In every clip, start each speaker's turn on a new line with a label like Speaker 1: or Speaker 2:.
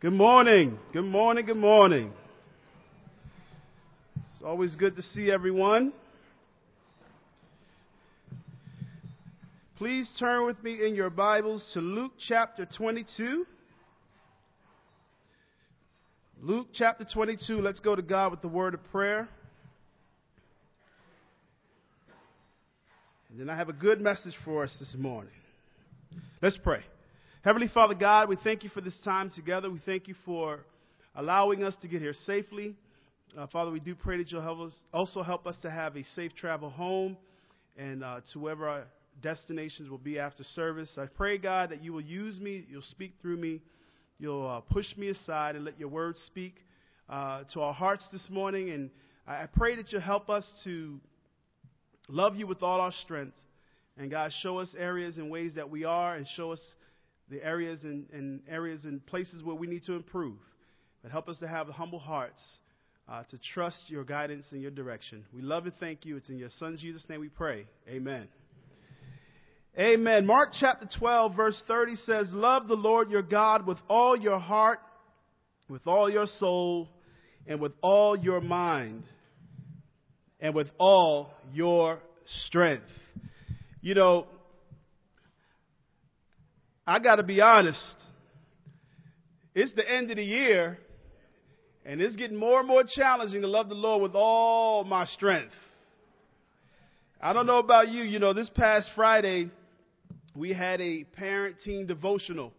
Speaker 1: Good morning. Good morning. Good morning. It's always good to see everyone. Please turn with me in your Bibles to Luke chapter 22. Luke chapter 22. Let's go to God with the word of prayer. And then I have a good message for us this morning. Let's pray. Heavenly Father God, we thank you for this time together. We thank you for allowing us to get here safely. Uh, Father, we do pray that you'll help us, also help us to have a safe travel home and uh, to wherever our destinations will be after service. I pray, God, that you will use me, you'll speak through me, you'll uh, push me aside and let your words speak uh, to our hearts this morning. And I pray that you'll help us to love you with all our strength. And God, show us areas and ways that we are, and show us the areas and, and areas and places where we need to improve. But help us to have humble hearts uh, to trust your guidance and your direction. We love and thank you. It's in your Son Jesus' name we pray. Amen. Amen. Mark chapter 12, verse 30 says, Love the Lord your God with all your heart, with all your soul, and with all your mind, and with all your strength. You know, I got to be honest. It's the end of the year, and it's getting more and more challenging to love the Lord with all my strength. I don't know about you. You know, this past Friday, we had a parent teen devotional,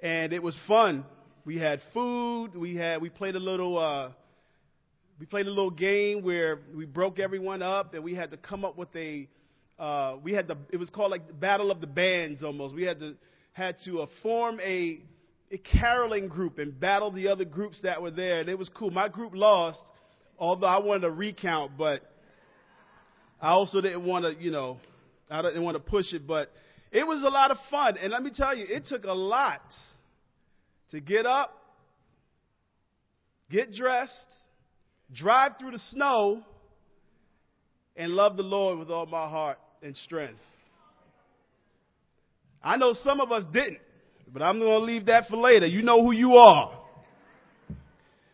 Speaker 1: and it was fun. We had food. We had we played a little. Uh, we played a little game where we broke everyone up, and we had to come up with a uh, we had the it was called like the battle of the bands almost. We had to had to uh, form a a caroling group and battle the other groups that were there, and it was cool. My group lost, although I wanted to recount, but I also didn't want to, you know, I didn't want to push it, but it was a lot of fun. And let me tell you, it took a lot to get up, get dressed, drive through the snow, and love the Lord with all my heart and strength. I know some of us didn't, but I'm going to leave that for later. You know who you are.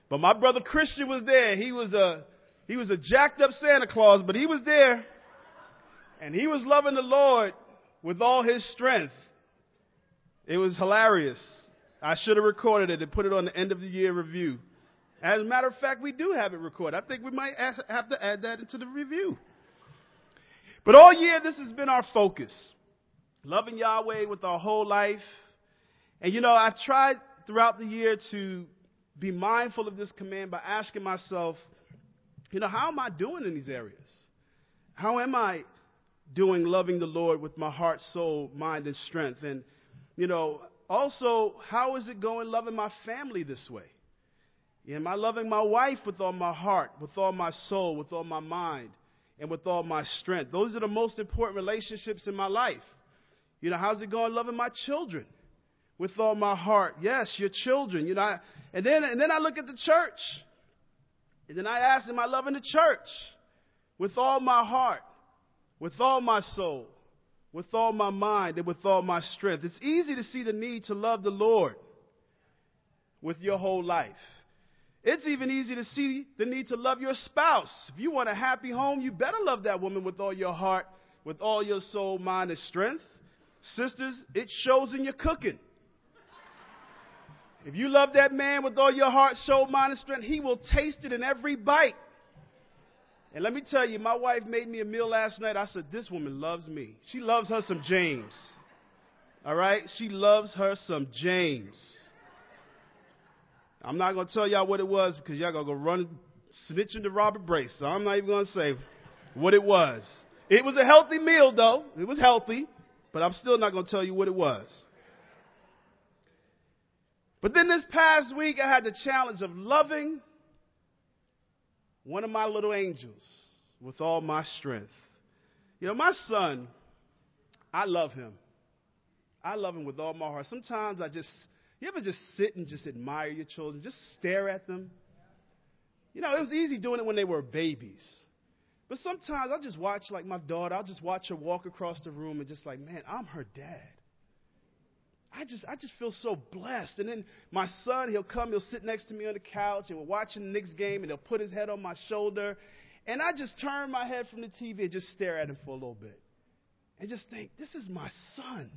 Speaker 1: But my brother Christian was there. He was a he was a jacked up Santa Claus, but he was there. And he was loving the Lord with all his strength. It was hilarious. I should have recorded it and put it on the end of the year review. As a matter of fact, we do have it recorded. I think we might have to add that into the review. But all year, this has been our focus loving Yahweh with our whole life. And you know, I've tried throughout the year to be mindful of this command by asking myself, you know, how am I doing in these areas? How am I doing loving the Lord with my heart, soul, mind, and strength? And, you know, also, how is it going loving my family this way? Am I loving my wife with all my heart, with all my soul, with all my mind? And with all my strength. Those are the most important relationships in my life. You know, how's it going loving my children with all my heart? Yes, your children. You know, I, and then and then I look at the church. And then I ask, Am I loving the church? With all my heart, with all my soul, with all my mind, and with all my strength. It's easy to see the need to love the Lord with your whole life. It's even easy to see the need to love your spouse. If you want a happy home, you better love that woman with all your heart, with all your soul, mind, and strength. Sisters, it shows in your cooking. If you love that man with all your heart, soul, mind, and strength, he will taste it in every bite. And let me tell you, my wife made me a meal last night. I said, This woman loves me. She loves her some James. All right? She loves her some James. I'm not going to tell y'all what it was because y'all going to go run snitching to Robert Brace. So I'm not even going to say what it was. It was a healthy meal, though. It was healthy, but I'm still not going to tell you what it was. But then this past week, I had the challenge of loving one of my little angels with all my strength. You know, my son, I love him. I love him with all my heart. Sometimes I just you ever just sit and just admire your children, just stare at them? You know, it was easy doing it when they were babies. But sometimes I'll just watch, like my daughter, I'll just watch her walk across the room and just like, man, I'm her dad. I just, I just feel so blessed. And then my son, he'll come, he'll sit next to me on the couch, and we're watching the Knicks game, and he'll put his head on my shoulder. And I just turn my head from the TV and just stare at him for a little bit. And just think, this is my son.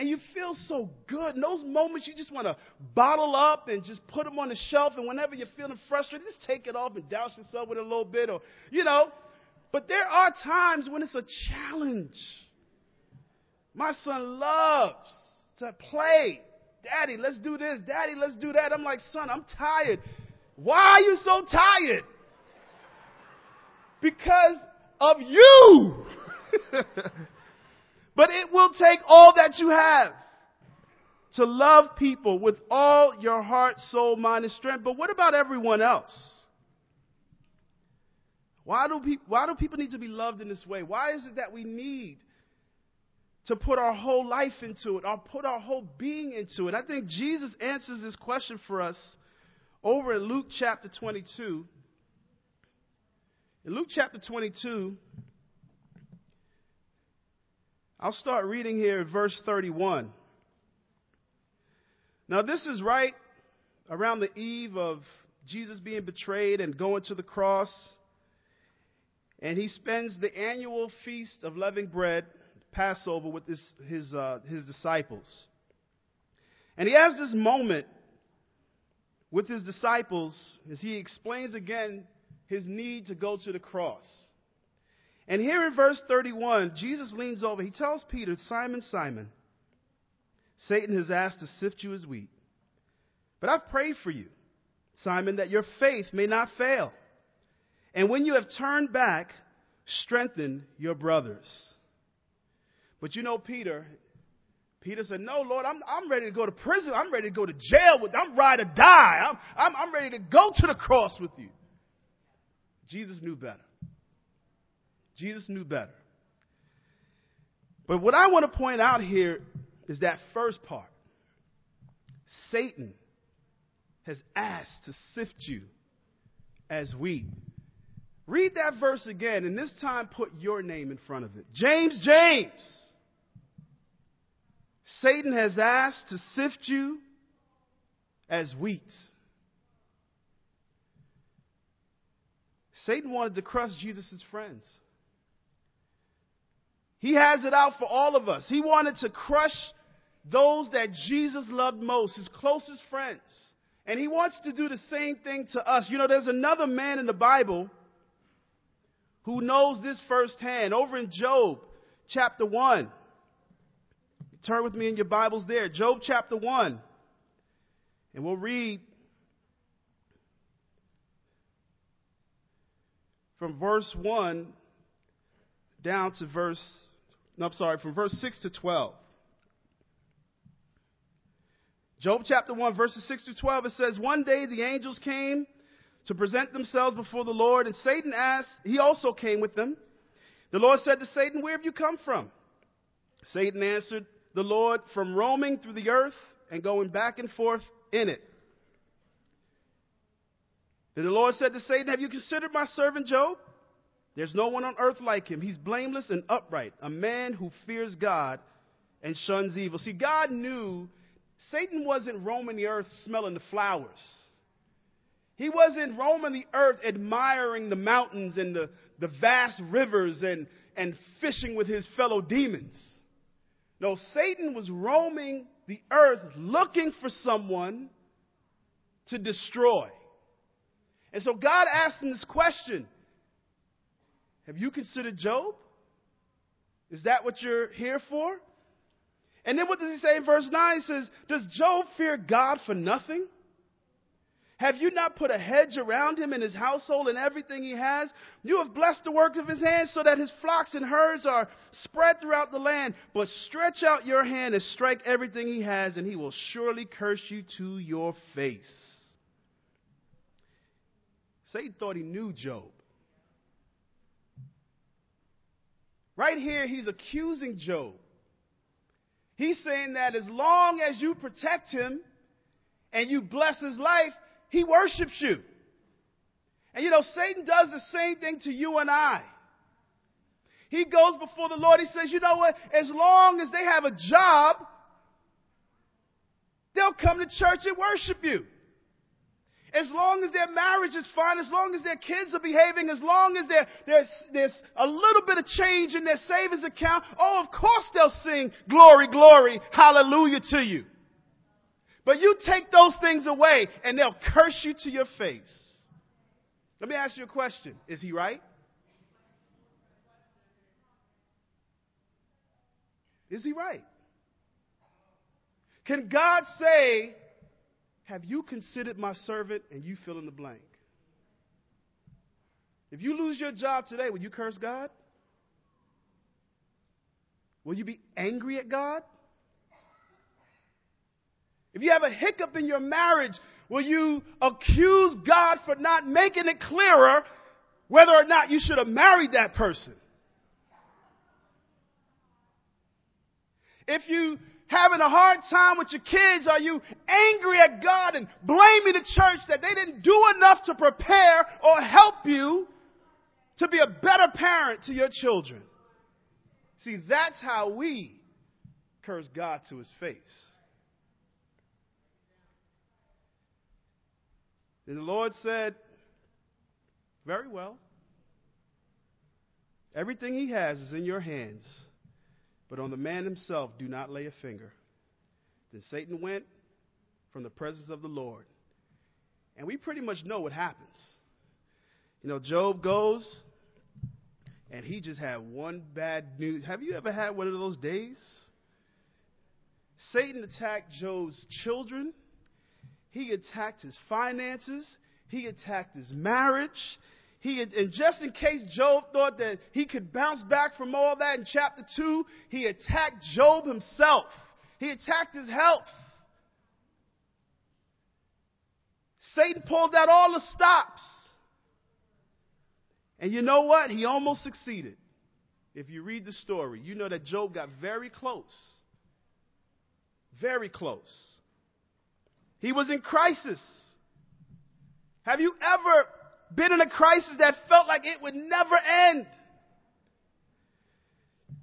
Speaker 1: And you feel so good. In those moments, you just want to bottle up and just put them on the shelf. And whenever you're feeling frustrated, just take it off and douse yourself with a little bit, or, you know. But there are times when it's a challenge. My son loves to play. Daddy, let's do this. Daddy, let's do that. I'm like, son, I'm tired. Why are you so tired? Because of you. but it will take all that you have to love people with all your heart, soul, mind, and strength. But what about everyone else? Why do, pe- why do people need to be loved in this way? Why is it that we need to put our whole life into it, or put our whole being into it? I think Jesus answers this question for us over in Luke chapter 22. In Luke chapter 22, I'll start reading here at verse 31. Now, this is right around the eve of Jesus being betrayed and going to the cross. And he spends the annual feast of leavened bread Passover with his, his, uh, his disciples. And he has this moment with his disciples as he explains again his need to go to the cross. And here in verse 31, Jesus leans over. He tells Peter, Simon, Simon, Satan has asked to sift you as wheat. But I've prayed for you, Simon, that your faith may not fail. And when you have turned back, strengthen your brothers. But you know, Peter, Peter said, No, Lord, I'm, I'm ready to go to prison. I'm ready to go to jail. With, I'm ready to die. I'm, I'm, I'm ready to go to the cross with you. Jesus knew better. Jesus knew better. But what I want to point out here is that first part. Satan has asked to sift you as wheat. Read that verse again, and this time put your name in front of it. James, James. Satan has asked to sift you as wheat. Satan wanted to crush Jesus' friends. He has it out for all of us. He wanted to crush those that Jesus loved most, his closest friends. And he wants to do the same thing to us. You know, there's another man in the Bible who knows this firsthand. Over in Job chapter 1. Turn with me in your Bibles there. Job chapter 1. And we'll read from verse 1 down to verse, no, I'm sorry, from verse 6 to 12. Job chapter 1, verses 6 to 12, it says, One day the angels came to present themselves before the Lord, and Satan asked, he also came with them. The Lord said to Satan, Where have you come from? Satan answered the Lord, From roaming through the earth and going back and forth in it. Then the Lord said to Satan, Have you considered my servant Job? There's no one on earth like him. He's blameless and upright, a man who fears God and shuns evil. See, God knew Satan wasn't roaming the earth smelling the flowers. He wasn't roaming the earth admiring the mountains and the, the vast rivers and, and fishing with his fellow demons. No, Satan was roaming the earth looking for someone to destroy. And so God asked him this question Have you considered Job? Is that what you're here for? And then what does he say in verse 9? He says, Does Job fear God for nothing? Have you not put a hedge around him and his household and everything he has? You have blessed the work of his hands so that his flocks and herds are spread throughout the land. But stretch out your hand and strike everything he has, and he will surely curse you to your face. Satan thought he knew Job. Right here, he's accusing Job. He's saying that as long as you protect him and you bless his life, he worships you. And you know, Satan does the same thing to you and I. He goes before the Lord. He says, you know what? As long as they have a job, They'll come to church and worship you. As long as their marriage is fine, as long as their kids are behaving, as long as there's, there's a little bit of change in their savings account, oh, of course they'll sing glory, glory, hallelujah to you. But you take those things away and they'll curse you to your face. Let me ask you a question. Is he right? Is he right? Can God say, Have you considered my servant? And you fill in the blank. If you lose your job today, will you curse God? Will you be angry at God? If you have a hiccup in your marriage, will you accuse God for not making it clearer whether or not you should have married that person? If you having a hard time with your kids, are you angry at God and blaming the church that they didn't do enough to prepare or help you to be a better parent to your children? See, that's how we curse God to his face. And the Lord said, Very well. Everything he has is in your hands. But on the man himself, do not lay a finger. Then Satan went from the presence of the Lord. And we pretty much know what happens. You know, Job goes and he just had one bad news. Have you ever had one of those days? Satan attacked Job's children. He attacked his finances. He attacked his marriage. He and just in case Job thought that he could bounce back from all that in chapter 2, he attacked Job himself. He attacked his health. Satan pulled out all the stops. And you know what? He almost succeeded. If you read the story, you know that Job got very close. Very close. He was in crisis. Have you ever been in a crisis that felt like it would never end.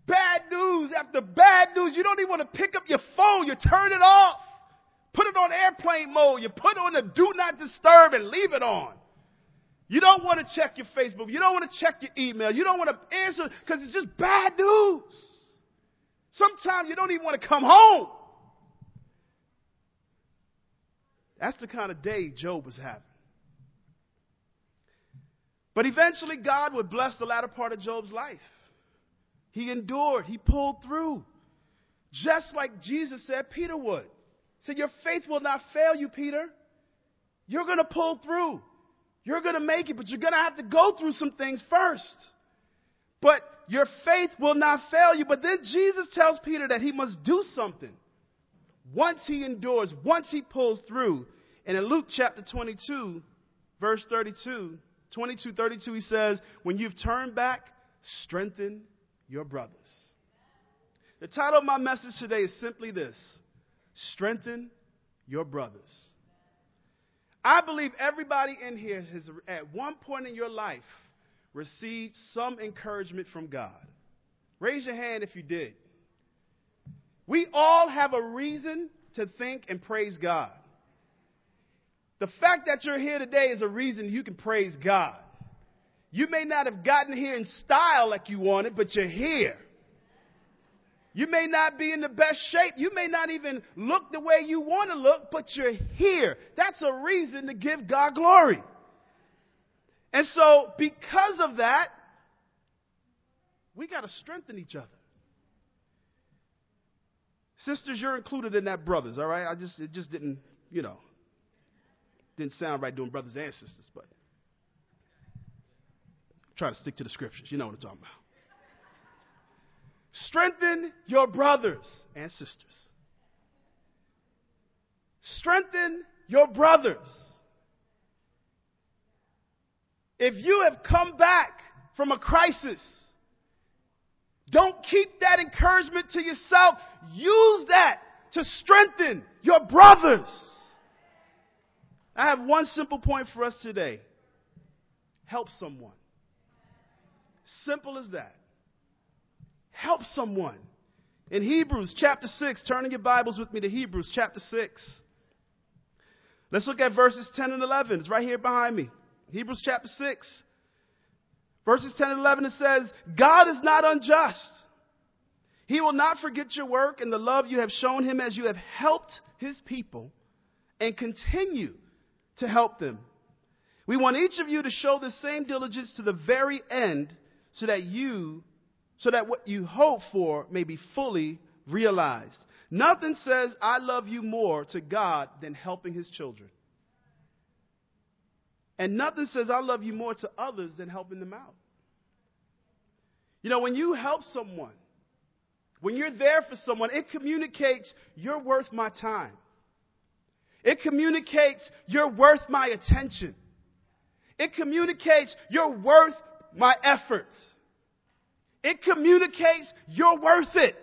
Speaker 1: Bad news after bad news. You don't even want to pick up your phone. You turn it off. Put it on airplane mode. You put on the do not disturb and leave it on. You don't want to check your Facebook. You don't want to check your email. You don't want to answer because it's just bad news. Sometimes you don't even want to come home. That's the kind of day Job was having. But eventually, God would bless the latter part of Job's life. He endured, he pulled through. Just like Jesus said Peter would. He said, Your faith will not fail you, Peter. You're going to pull through. You're going to make it, but you're going to have to go through some things first. But your faith will not fail you. But then Jesus tells Peter that he must do something. Once he endures, once he pulls through. And in Luke chapter 22, verse 32, 22 32, he says, When you've turned back, strengthen your brothers. The title of my message today is simply this Strengthen your brothers. I believe everybody in here has, at one point in your life, received some encouragement from God. Raise your hand if you did. We all have a reason to think and praise God. The fact that you're here today is a reason you can praise God. You may not have gotten here in style like you wanted, but you're here. You may not be in the best shape. You may not even look the way you want to look, but you're here. That's a reason to give God glory. And so, because of that, we got to strengthen each other. Sisters, you're included in that, brothers, all right? I just, it just didn't, you know, didn't sound right doing brothers and sisters, but try to stick to the scriptures. You know what I'm talking about. Strengthen your brothers and sisters. Strengthen your brothers. If you have come back from a crisis, don't keep that encouragement to yourself. Use that to strengthen your brothers. I have one simple point for us today help someone. Simple as that. Help someone. In Hebrews chapter 6, turning your Bibles with me to Hebrews chapter 6. Let's look at verses 10 and 11. It's right here behind me. Hebrews chapter 6. Verses 10 and 11 it says, God is not unjust. He will not forget your work and the love you have shown him as you have helped his people and continue to help them. We want each of you to show the same diligence to the very end so that you, so that what you hope for may be fully realized. Nothing says, I love you more to God than helping his children. And nothing says, I love you more to others than helping them out. You know, when you help someone, when you're there for someone, it communicates, you're worth my time. It communicates, you're worth my attention. It communicates, you're worth my effort. It communicates, you're worth it.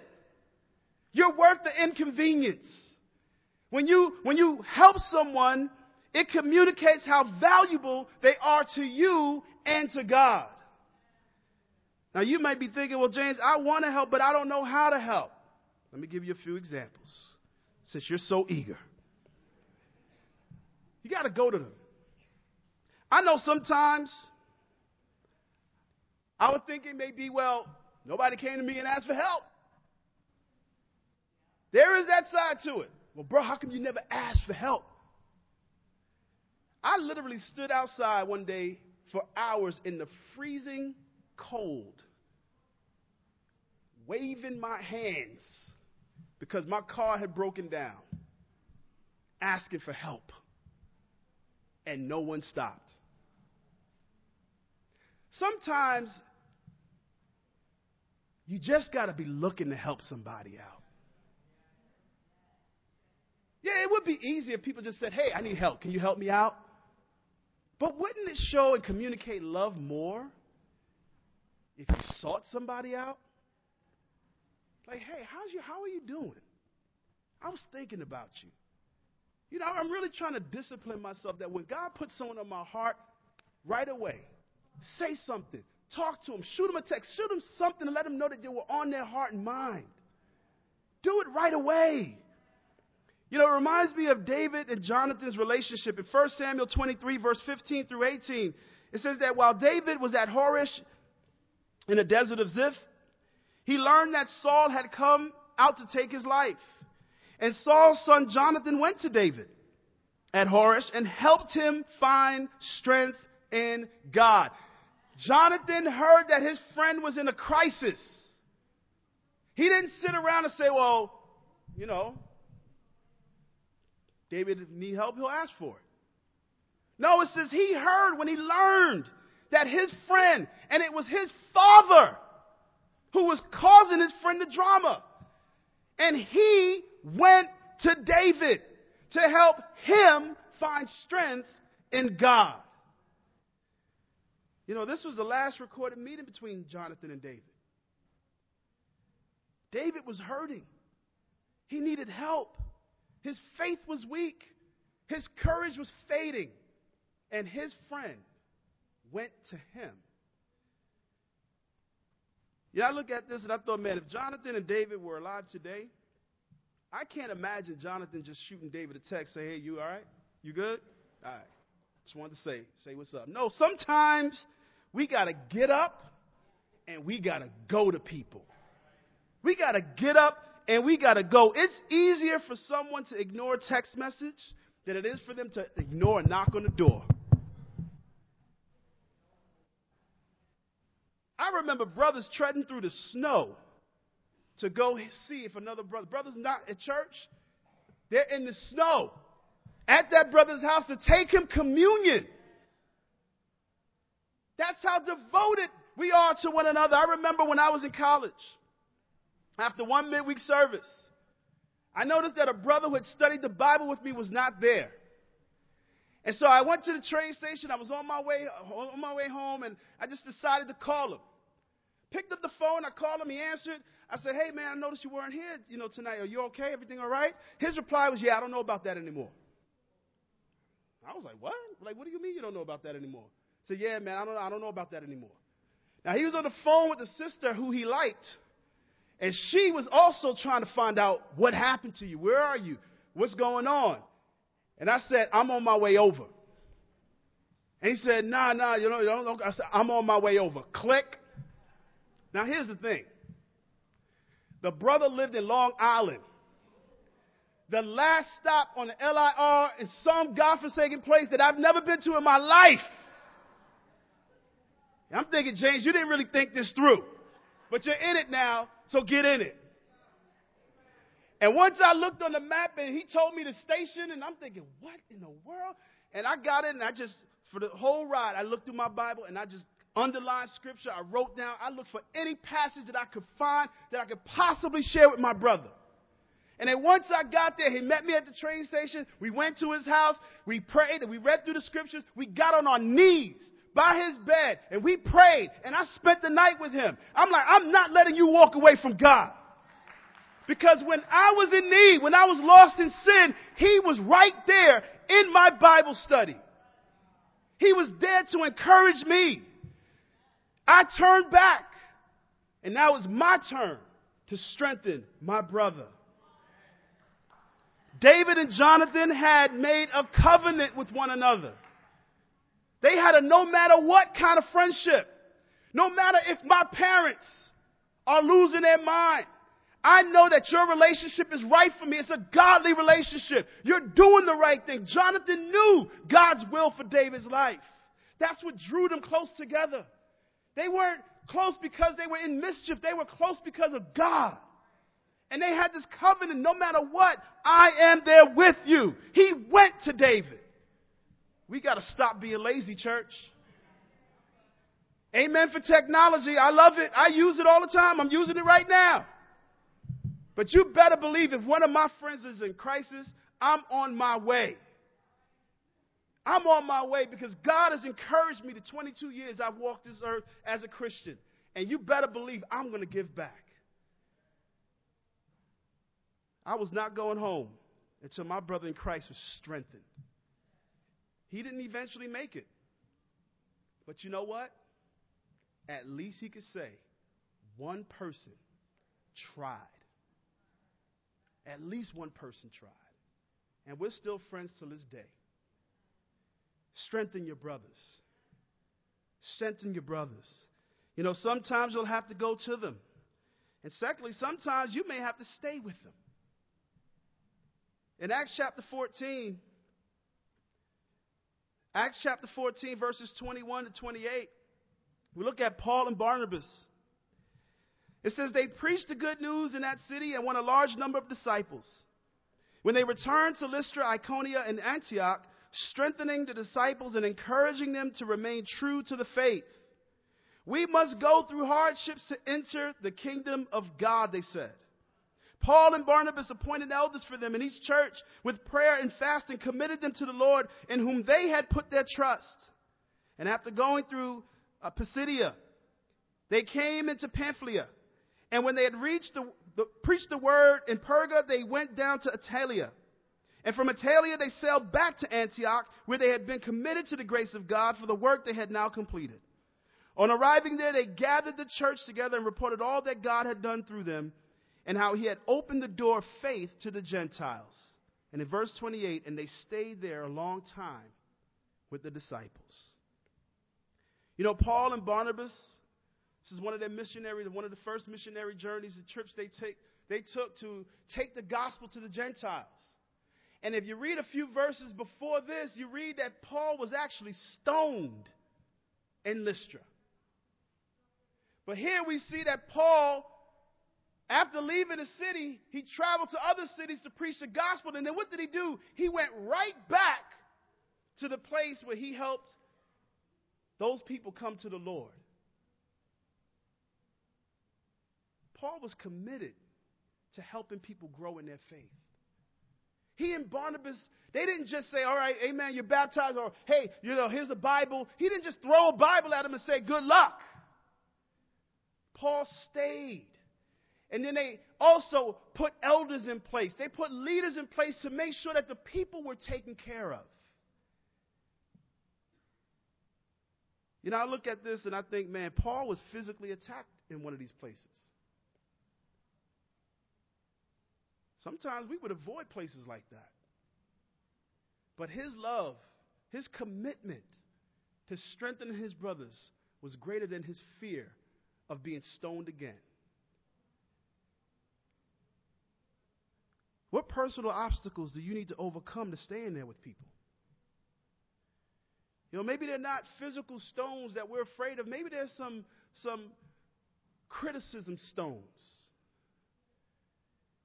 Speaker 1: You're worth the inconvenience. When you, when you help someone, it communicates how valuable they are to you and to God. Now you might be thinking, well, James, I want to help, but I don't know how to help. Let me give you a few examples since you're so eager. You got to go to them. I know sometimes I would think it may be, well, nobody came to me and asked for help. There is that side to it. Well, bro, how come you never asked for help? I literally stood outside one day for hours in the freezing cold, waving my hands because my car had broken down, asking for help. And no one stopped. Sometimes you just got to be looking to help somebody out. Yeah, it would be easier if people just said, Hey, I need help. Can you help me out? But wouldn't it show and communicate love more if you sought somebody out? Like, hey, how's you how are you doing? I was thinking about you. You know, I'm really trying to discipline myself that when God puts someone on my heart, right away, say something, talk to them, shoot them a text, shoot them something, and let them know that you were on their heart and mind. Do it right away. You know, it reminds me of David and Jonathan's relationship. In 1 Samuel 23, verse 15 through 18, it says that while David was at Horesh in the desert of Ziph, he learned that Saul had come out to take his life. And Saul's son Jonathan went to David at Horesh and helped him find strength in God. Jonathan heard that his friend was in a crisis. He didn't sit around and say, well, you know, David need help, he'll ask for it. No, it says he heard when he learned that his friend, and it was his father who was causing his friend the drama. And he went to David to help him find strength in God. You know, this was the last recorded meeting between Jonathan and David. David was hurting. He needed help. His faith was weak. His courage was fading. And his friend went to him. Yeah, I look at this and I thought, man, if Jonathan and David were alive today, I can't imagine Jonathan just shooting David a text, say, hey, you all right? You good? All right. Just wanted to say, say what's up. No, sometimes we got to get up and we got to go to people. We got to get up and we got to go. It's easier for someone to ignore a text message than it is for them to ignore a knock on the door. I remember brothers treading through the snow to go see if another brother, brother's not at church, they're in the snow at that brother's house to take him communion. That's how devoted we are to one another. I remember when I was in college, after one midweek service, I noticed that a brother who had studied the Bible with me was not there. And so I went to the train station. I was on my way on my way home, and I just decided to call him. Picked up the phone. I called him. He answered. I said, "Hey man, I noticed you weren't here, you know, tonight. Are you okay? Everything all right?" His reply was, "Yeah, I don't know about that anymore." I was like, "What? Like, what do you mean you don't know about that anymore?" I said, "Yeah, man, I don't, I don't know about that anymore." Now he was on the phone with the sister who he liked, And she was also trying to find out what happened to you. Where are you? What's going on? And I said, I'm on my way over. And he said, Nah, nah, you know, I said, I'm on my way over. Click. Now here's the thing. The brother lived in Long Island. The last stop on the LIRR is some godforsaken place that I've never been to in my life. I'm thinking, James, you didn't really think this through. But you're in it now, so get in it. And once I looked on the map and he told me the station, and I'm thinking, what in the world? And I got it and I just, for the whole ride, I looked through my Bible and I just underlined scripture. I wrote down, I looked for any passage that I could find that I could possibly share with my brother. And then once I got there, he met me at the train station. We went to his house. We prayed and we read through the scriptures. We got on our knees by his bed and we prayed and I spent the night with him. I'm like, I'm not letting you walk away from God. Because when I was in need, when I was lost in sin, he was right there in my Bible study. He was there to encourage me. I turned back and now it's my turn to strengthen my brother. David and Jonathan had made a covenant with one another. They had a no matter what kind of friendship. No matter if my parents are losing their mind. I know that your relationship is right for me. It's a godly relationship. You're doing the right thing. Jonathan knew God's will for David's life. That's what drew them close together. They weren't close because they were in mischief. They were close because of God. And they had this covenant no matter what, I am there with you. He went to David. We got to stop being lazy, church. Amen for technology. I love it. I use it all the time. I'm using it right now. But you better believe if one of my friends is in crisis, I'm on my way. I'm on my way because God has encouraged me the 22 years I've walked this earth as a Christian. And you better believe I'm going to give back. I was not going home until my brother in Christ was strengthened. He didn't eventually make it. But you know what? At least he could say, one person tried. At least one person tried. And we're still friends to this day. Strengthen your brothers. Strengthen your brothers. You know, sometimes you'll have to go to them. And secondly, sometimes you may have to stay with them. In Acts chapter 14, Acts chapter 14, verses 21 to 28. We look at Paul and Barnabas. It says, They preached the good news in that city and won a large number of disciples. When they returned to Lystra, Iconium, and Antioch, strengthening the disciples and encouraging them to remain true to the faith. We must go through hardships to enter the kingdom of God, they said. Paul and Barnabas appointed elders for them in each church with prayer and fasting, committed them to the Lord in whom they had put their trust. And after going through uh, Pisidia, they came into Pamphylia. And when they had reached the, the, preached the word in Perga, they went down to Attalia. And from Attalia, they sailed back to Antioch, where they had been committed to the grace of God for the work they had now completed. On arriving there, they gathered the church together and reported all that God had done through them and how he had opened the door of faith to the Gentiles. And in verse 28, and they stayed there a long time with the disciples. You know, Paul and Barnabas, this is one of their missionary, one of the first missionary journeys, the trips they, take, they took to take the gospel to the Gentiles. And if you read a few verses before this, you read that Paul was actually stoned in Lystra. But here we see that Paul after leaving the city, he traveled to other cities to preach the gospel. And then what did he do? He went right back to the place where he helped those people come to the Lord. Paul was committed to helping people grow in their faith. He and Barnabas, they didn't just say, All right, amen, you're baptized, or hey, you know, here's a Bible. He didn't just throw a Bible at him and say, Good luck. Paul stayed. And then they also put elders in place. They put leaders in place to make sure that the people were taken care of. You know, I look at this and I think, man, Paul was physically attacked in one of these places. Sometimes we would avoid places like that. But his love, his commitment to strengthen his brothers was greater than his fear of being stoned again. What personal obstacles do you need to overcome to stay in there with people? You know, maybe they're not physical stones that we're afraid of. Maybe there's some, some criticism stones.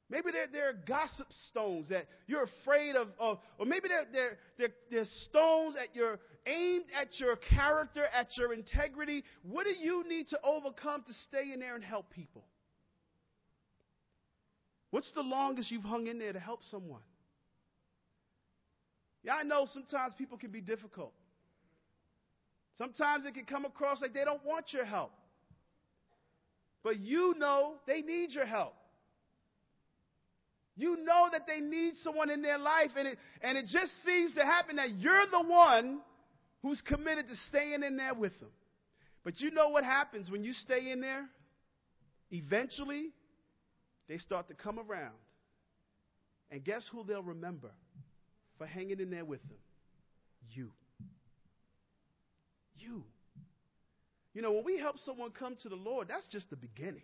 Speaker 1: Maybe they're, they're gossip stones that you're afraid of, of or maybe they're, they're, they're, they're stones at your, aimed at your character, at your integrity. What do you need to overcome to stay in there and help people? What's the longest you've hung in there to help someone? Yeah, I know sometimes people can be difficult. Sometimes it can come across like they don't want your help. But you know they need your help. You know that they need someone in their life, and it, and it just seems to happen that you're the one who's committed to staying in there with them. But you know what happens when you stay in there? Eventually, they start to come around. And guess who they'll remember for hanging in there with them? You. You. You know, when we help someone come to the Lord, that's just the beginning.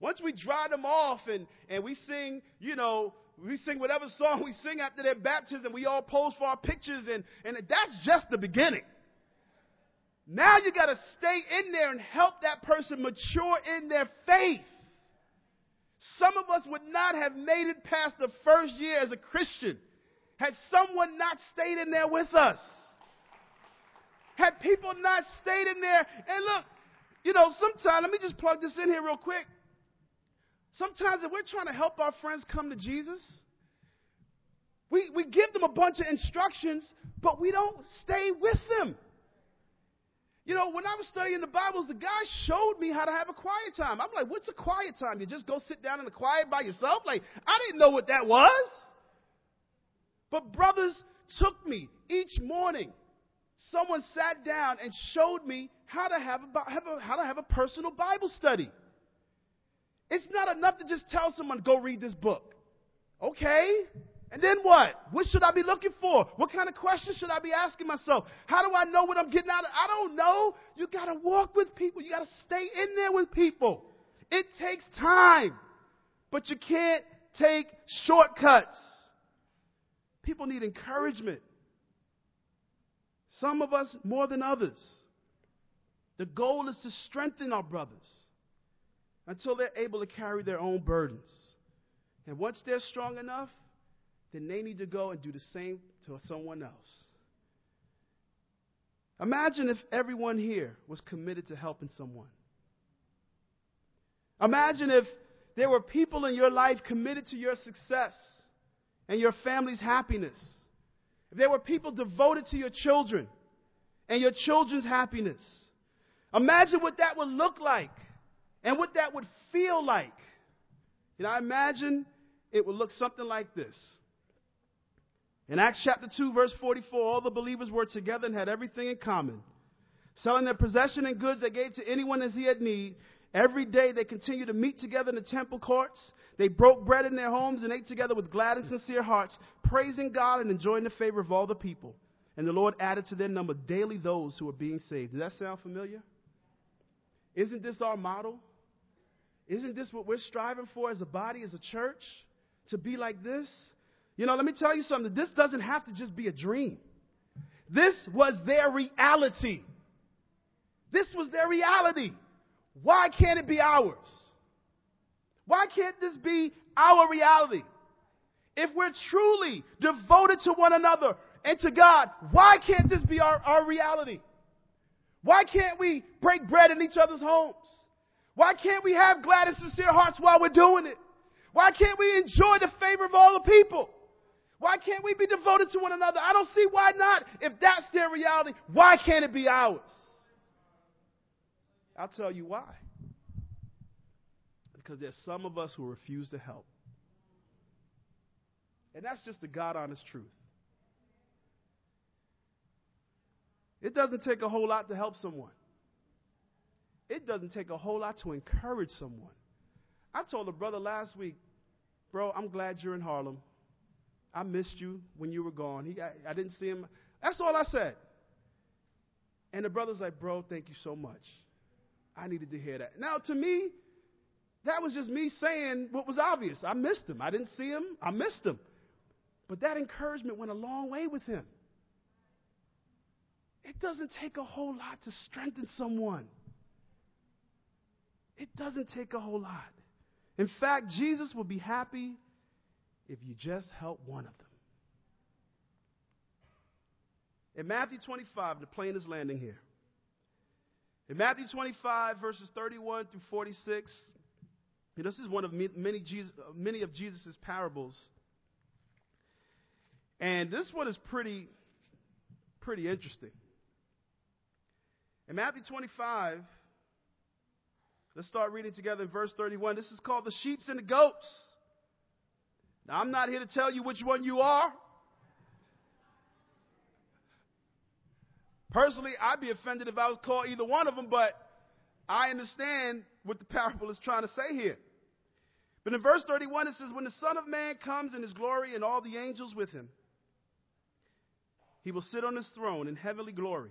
Speaker 1: Once we dry them off and, and we sing, you know, we sing whatever song we sing after their baptism, we all pose for our pictures, and, and that's just the beginning. Now you got to stay in there and help that person mature in their faith. Some of us would not have made it past the first year as a Christian had someone not stayed in there with us. Had people not stayed in there. And look, you know, sometimes, let me just plug this in here real quick. Sometimes if we're trying to help our friends come to Jesus, we, we give them a bunch of instructions, but we don't stay with them. You know, when I was studying the Bibles, the guy showed me how to have a quiet time. I'm like, what's a quiet time? You just go sit down in the quiet by yourself? Like, I didn't know what that was. But brothers took me each morning. Someone sat down and showed me how to have a, how to have a personal Bible study. It's not enough to just tell someone, go read this book. Okay? And then what? What should I be looking for? What kind of questions should I be asking myself? How do I know what I'm getting out of? I don't know. You got to walk with people. You got to stay in there with people. It takes time, but you can't take shortcuts. People need encouragement. Some of us more than others. The goal is to strengthen our brothers until they're able to carry their own burdens. And once they're strong enough, then they need to go and do the same to someone else. Imagine if everyone here was committed to helping someone. Imagine if there were people in your life committed to your success and your family's happiness. If there were people devoted to your children and your children's happiness. Imagine what that would look like and what that would feel like. Know, I imagine it would look something like this. In Acts chapter 2, verse 44, all the believers were together and had everything in common. Selling their possession and goods they gave to anyone as he had need. Every day they continued to meet together in the temple courts. They broke bread in their homes and ate together with glad and sincere hearts, praising God and enjoying the favor of all the people. And the Lord added to their number daily those who were being saved. Does that sound familiar? Isn't this our model? Isn't this what we're striving for as a body, as a church? To be like this? You know, let me tell you something. This doesn't have to just be a dream. This was their reality. This was their reality. Why can't it be ours? Why can't this be our reality? If we're truly devoted to one another and to God, why can't this be our, our reality? Why can't we break bread in each other's homes? Why can't we have glad and sincere hearts while we're doing it? Why can't we enjoy the favor of all the people? Why can't we be devoted to one another? I don't see why not. If that's their reality, why can't it be ours? I'll tell you why. Because there's some of us who refuse to help. And that's just the God honest truth. It doesn't take a whole lot to help someone it doesn't take a whole lot to encourage someone. I told a brother last week, Bro, I'm glad you're in Harlem. I missed you when you were gone. He, I, I didn't see him. That's all I said. And the brother's like, Bro, thank you so much. I needed to hear that. Now, to me, that was just me saying what was obvious. I missed him. I didn't see him. I missed him. But that encouragement went a long way with him. It doesn't take a whole lot to strengthen someone. It doesn't take a whole lot. In fact, Jesus will be happy if you just help one of them. In Matthew 25, the plane is landing here. In Matthew 25, verses 31 through 46, this is one of many, Jesus, many of Jesus' parables. And this one is pretty, pretty interesting. In Matthew 25, let's start reading together in verse 31. This is called the sheeps and the goats. Now, I'm not here to tell you which one you are. Personally, I'd be offended if I was called either one of them, but I understand what the parable is trying to say here. But in verse 31, it says, When the Son of Man comes in his glory and all the angels with him, he will sit on his throne in heavenly glory.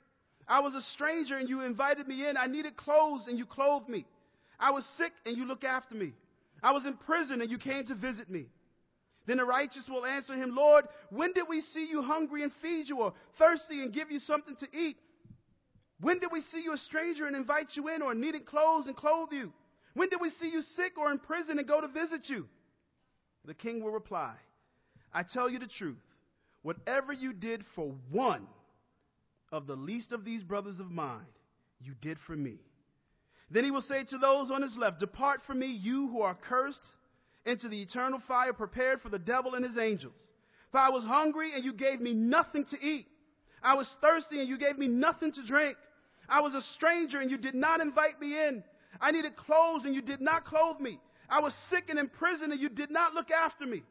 Speaker 1: I was a stranger, and you invited me in. I needed clothes, and you clothed me. I was sick, and you looked after me. I was in prison, and you came to visit me. Then the righteous will answer him, Lord, when did we see you hungry and feed you, or thirsty and give you something to eat? When did we see you a stranger and invite you in, or needing clothes and clothe you? When did we see you sick or in prison and go to visit you? The king will reply, I tell you the truth. Whatever you did for one of the least of these brothers of mine, you did for me. Then he will say to those on his left, Depart from me, you who are cursed, into the eternal fire prepared for the devil and his angels. For I was hungry, and you gave me nothing to eat. I was thirsty, and you gave me nothing to drink. I was a stranger and you did not invite me in. I needed clothes and you did not clothe me. I was sick and in prison and you did not look after me.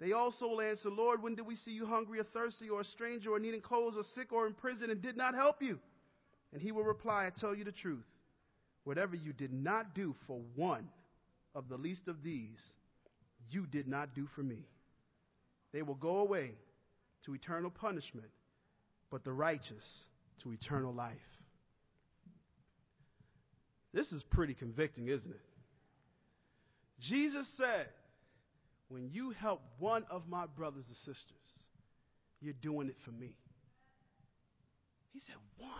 Speaker 1: They also will answer, Lord, when did we see you hungry or thirsty or a stranger or needing clothes or sick or in prison and did not help you? And he will reply, I tell you the truth. Whatever you did not do for one of the least of these, you did not do for me. They will go away to eternal punishment, but the righteous to eternal life. This is pretty convicting, isn't it? Jesus said, When you help one of my brothers and sisters, you're doing it for me. He said, One.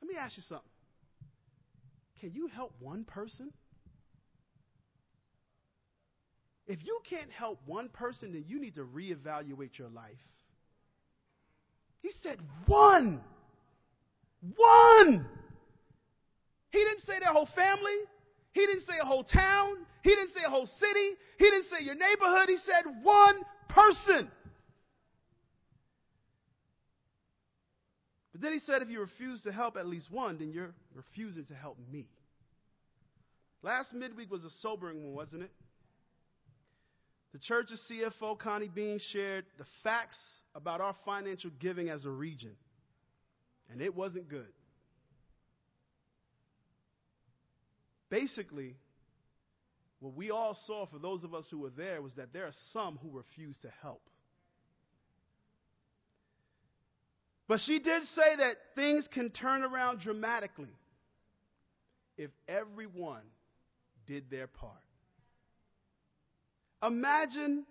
Speaker 1: Let me ask you something. Can you help one person? If you can't help one person, then you need to reevaluate your life. He said one. One. He didn't say their whole family. He didn't say a whole town. He didn't say a whole city. He didn't say your neighborhood. He said one person. But then he said, if you refuse to help at least one, then you're refusing to help me. Last midweek was a sobering one, wasn't it? The church's CFO, Connie Bean, shared the facts about our financial giving as a region, and it wasn't good. Basically, what we all saw for those of us who were there was that there are some who refuse to help. But she did say that things can turn around dramatically if everyone did their part. Imagine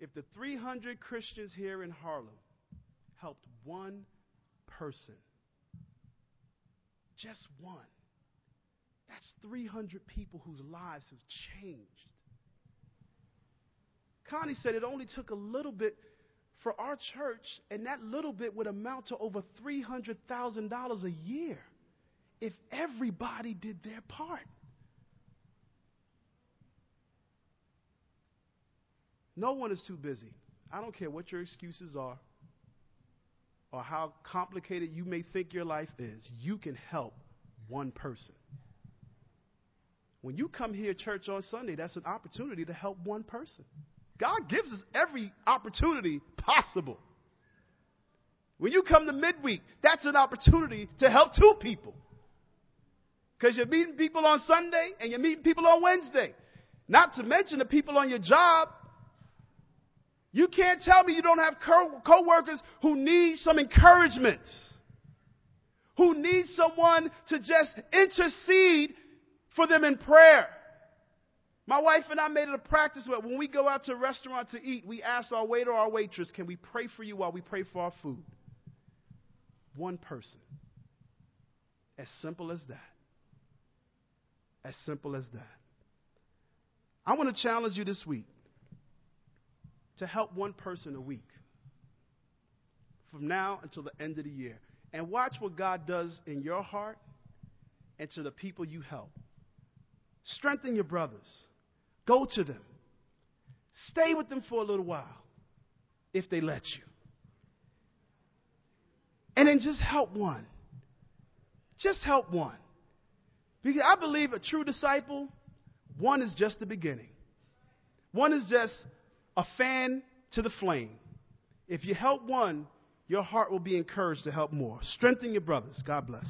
Speaker 1: if the 300 Christians here in Harlem helped one person, just one. That's 300 people whose lives have changed. Connie said it only took a little bit for our church, and that little bit would amount to over $300,000 a year if everybody did their part. No one is too busy. I don't care what your excuses are or how complicated you may think your life is. You can help one person. When you come here, church, on Sunday, that's an opportunity to help one person. God gives us every opportunity possible. When you come to midweek, that's an opportunity to help two people. Because you're meeting people on Sunday and you're meeting people on Wednesday. Not to mention the people on your job. You can't tell me you don't have co workers who need some encouragement, who need someone to just intercede for them in prayer. My wife and I made it a practice that when we go out to a restaurant to eat, we ask our waiter or our waitress, can we pray for you while we pray for our food? One person. As simple as that. As simple as that. I want to challenge you this week to help one person a week from now until the end of the year. And watch what God does in your heart and to the people you help. Strengthen your brothers. Go to them. Stay with them for a little while if they let you. And then just help one. Just help one. Because I believe a true disciple, one is just the beginning. One is just a fan to the flame. If you help one, your heart will be encouraged to help more. Strengthen your brothers. God bless.